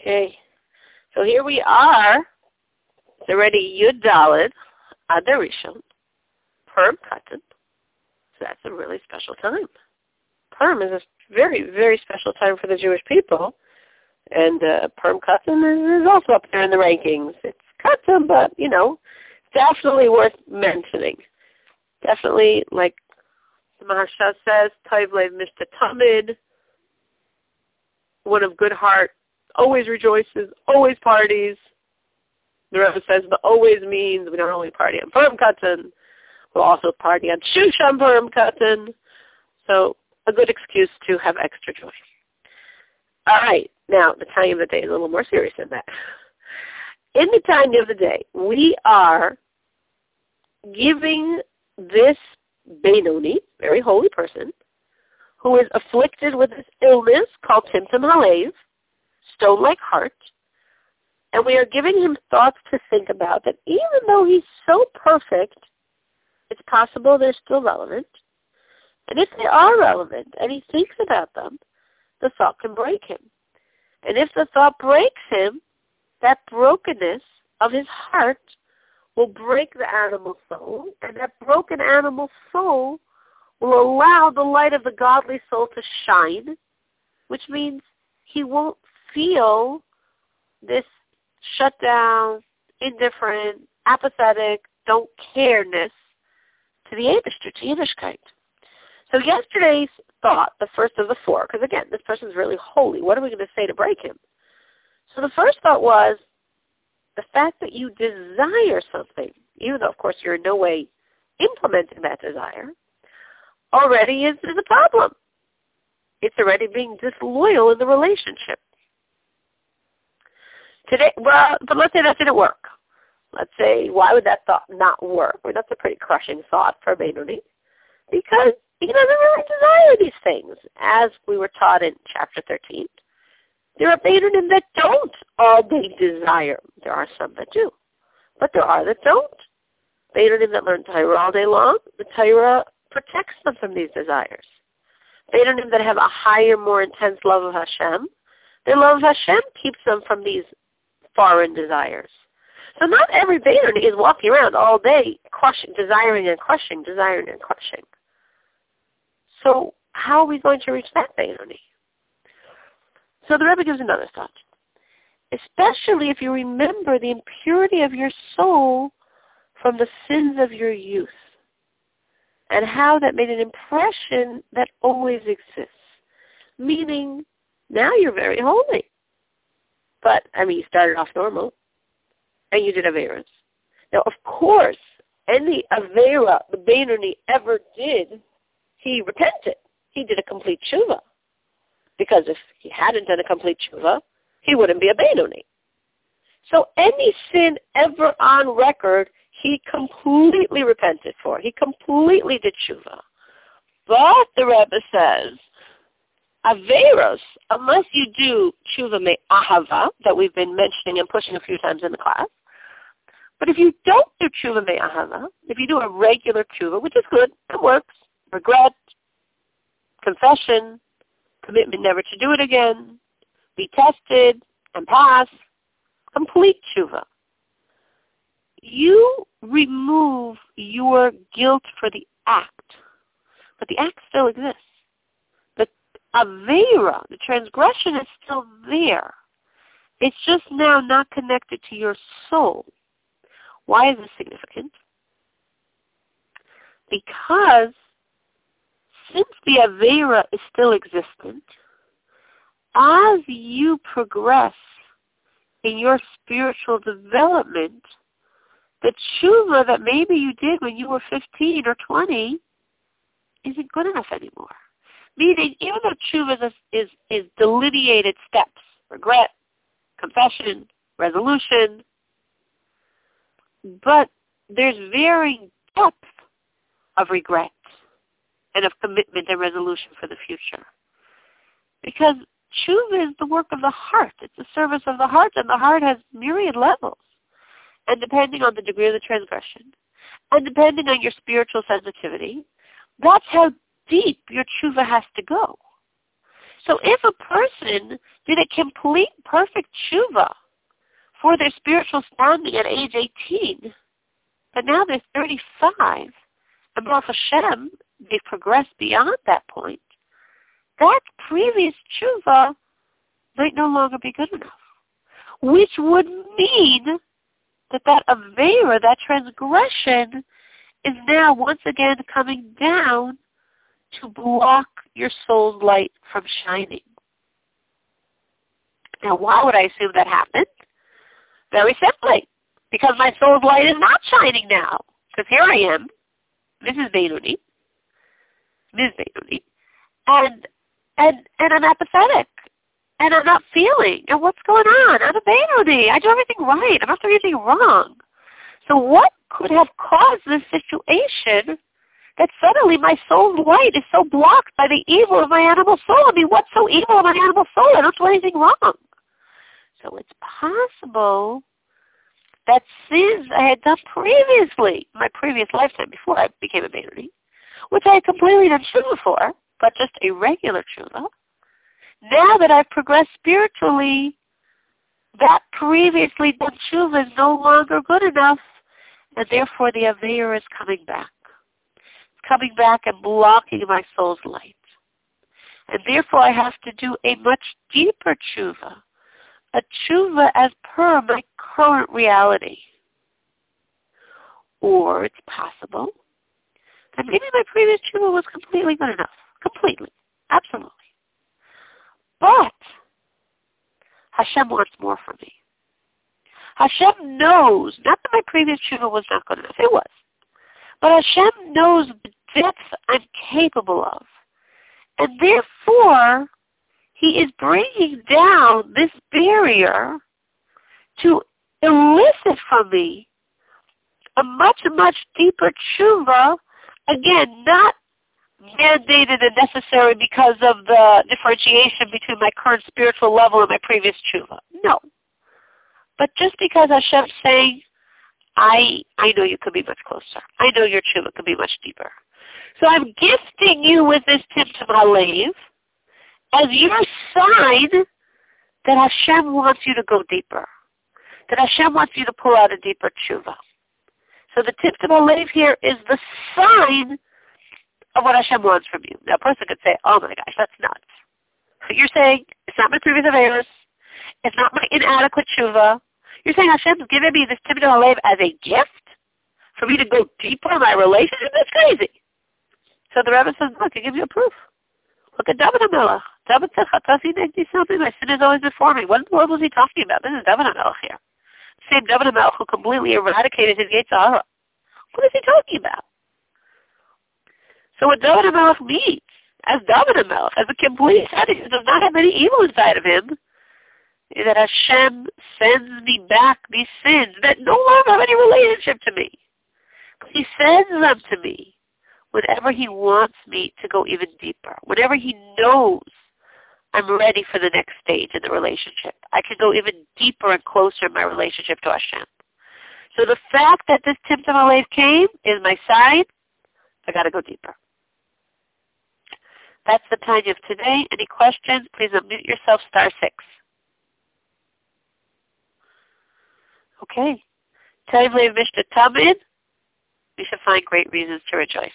Okay. So here we are. It's already Yud Dalid, Adar Rishon, Purim Katan. So that's a really special time. Purim is a very, very special time for the Jewish people. And uh, Purim Katan is, is also up there in the rankings. It's Katan, but, you know, definitely worth mentioning. Definitely, like the Maharsha says, Lev Mishteh Tamid, one of good heart, always rejoices, always parties. The Rebbe says the always means we don't only party on Purim Katan, we'll also party on Shushan Purim Katan. So a good excuse to have extra joy. All right, now the time of the day is a little more serious than that. In the time of the day, we are giving this Benoni, very holy person, who is afflicted with this illness called Timtum Halev, stone-like heart, and we are giving him thoughts to think about that even though he's so perfect, it's possible they're still relevant. And if they are relevant and he thinks about them, the thought can break him. And if the thought breaks him, that brokenness of his heart will break the animal soul, and that broken animal soul will allow the light of the godly soul to shine, which means he won't feel this shut down, indifferent, apathetic, don't careness to the Abishter, to Yiddishkeit. So yesterday's thought, the first of the four, because again, this person's really holy. What are we going to say to break him? So the first thought was the fact that you desire something, even though of course you're in no way implementing that desire, already is, is a problem. It's already being disloyal in the relationship. Today, well, but let's say that didn't work. Let's say, why would that thought not work? Well, that's a pretty crushing thought for Benoni, because he doesn't really desire these things, as we were taught in chapter 13. There are Benonim that don't all day desire. There are some that do, but there are that don't. Benonim that learn Torah all day long, the Torah protects them from these desires. Benonim that have a higher, more intense love of Hashem, their love of Hashem keeps them from these foreign desires. So not every Benonim is walking around all day crushing, desiring and crushing, desiring and crushing. So how are we going to reach that Benonim? So the Rebbe gives another thought. Especially if you remember the impurity of your soul from the sins of your youth and how that made an impression that always exists. Meaning, now you're very holy. But, I mean, you started off normal, and you did Averas. Now, of course, any Avera the Benoni ever did, he repented. He did a complete tshuva. Because if he hadn't done a complete tshuva, he wouldn't be a Benoni. So any sin ever on record, he completely repented for. He completely did tshuva. But the Rebbe says, Averos, unless you do tshuva me ahava, that we've been mentioning and pushing a few times in the class, but if you don't do tshuva me ahava, if you do a regular tshuva, which is good, it works, regret, confession, commitment never to do it again, be tested and pass, complete tshuva. You remove your guilt for the act, but the act still exists. Avera, the transgression is still there. It's just now not connected to your soul. Why is this significant? Because since the Avera is still existent, as you progress in your spiritual development, the tshuva that maybe you did when you were 15 or 20 isn't good enough anymore. Meaning, even though tshuva is, is, is delineated steps, regret, confession, resolution, but there's varying depth of regret and of commitment and resolution for the future. Because tshuva is the work of the heart. It's the service of the heart, and the heart has myriad levels. And depending on the degree of the transgression, and depending on your spiritual sensitivity, that's how deep your tshuva has to go. So if a person did a complete perfect tshuva for their spiritual standing at age 18, but now they're 35, and Baruch Hashem, they've progressed beyond that point, that previous tshuva might no longer be good enough. Which would mean that that avera, that transgression, is now once again coming down to block your soul's light from shining. Now, why would I assume that happened? Very simply, because my soul's light is not shining now. Because here I am, Mrs. Benoni, Ms. Benoni, and and and I'm apathetic, and I'm not feeling. And what's going on? I'm a Benoni. I do everything right. I'm not doing anything wrong. So what could have caused this situation that suddenly my soul's light is so blocked by the evil of my animal soul? I mean, what's so evil of my animal soul? I don't do anything wrong. So it's possible that sins I had done previously, my previous lifetime before I became a Benoni, which I had completely done tshuva for, but just a regular tshuva. Now that I've progressed spiritually, that previously done tshuva is no longer good enough, and therefore the Aveir is coming back. Coming back and blocking my soul's light. And therefore I have to do a much deeper tshuva a tshuva as per my current reality. Or it's possible that maybe my previous tshuva was completely good enough. Completely. Absolutely. But Hashem wants more from me. Hashem knows, not that my previous tshuva was not good enough, it was. But Hashem knows the depth I'm capable of. And therefore, he is bringing down this barrier to elicit from me a much, much deeper tshuva, again, not mandated and necessary because of the differentiation between my current spiritual level and my previous tshuva. No. But just because Hashem's saying, I, I know you could be much closer. I know your tshuva could be much deeper. So I'm gifting you with this Timtum Halev, as your sign that Hashem wants you to go deeper, that Hashem wants you to pull out a deeper tshuva. So the tip to believe here is the sign of what Hashem wants from you. Now a person could say, oh my gosh, that's nuts. So you're saying it's not my previous affairs, it's not my inadequate tshuva. You're saying Hashem's given me this Timtum Halev as a gift for me to go deeper in my relationship? That's crazy. So the rabbi says, look, I give you a proof. Look at David HaMelech. David said, Chatasi negdi my sin is always before me. What in the world was he talking about? This is David HaMelech here. Same David HaMelech who completely eradicated his Yetzer Hara. What is he talking about? So what David HaMelech means, as David HaMelech, as a complete tzaddik who does not have any evil inside of him, is that Hashem sends me back these sins that no longer have any relationship to me. He sends them to me whenever he wants me to go even deeper, whenever he knows I'm ready for the next stage in the relationship. I can go even deeper and closer in my relationship to Hashem. So the fact that this Timtum Halev came is my sign. I got to go deeper. That's the time of today. Any questions? Please unmute yourself, star six. Okay. Tell Mishteh Tamid. We should find great reasons to rejoice.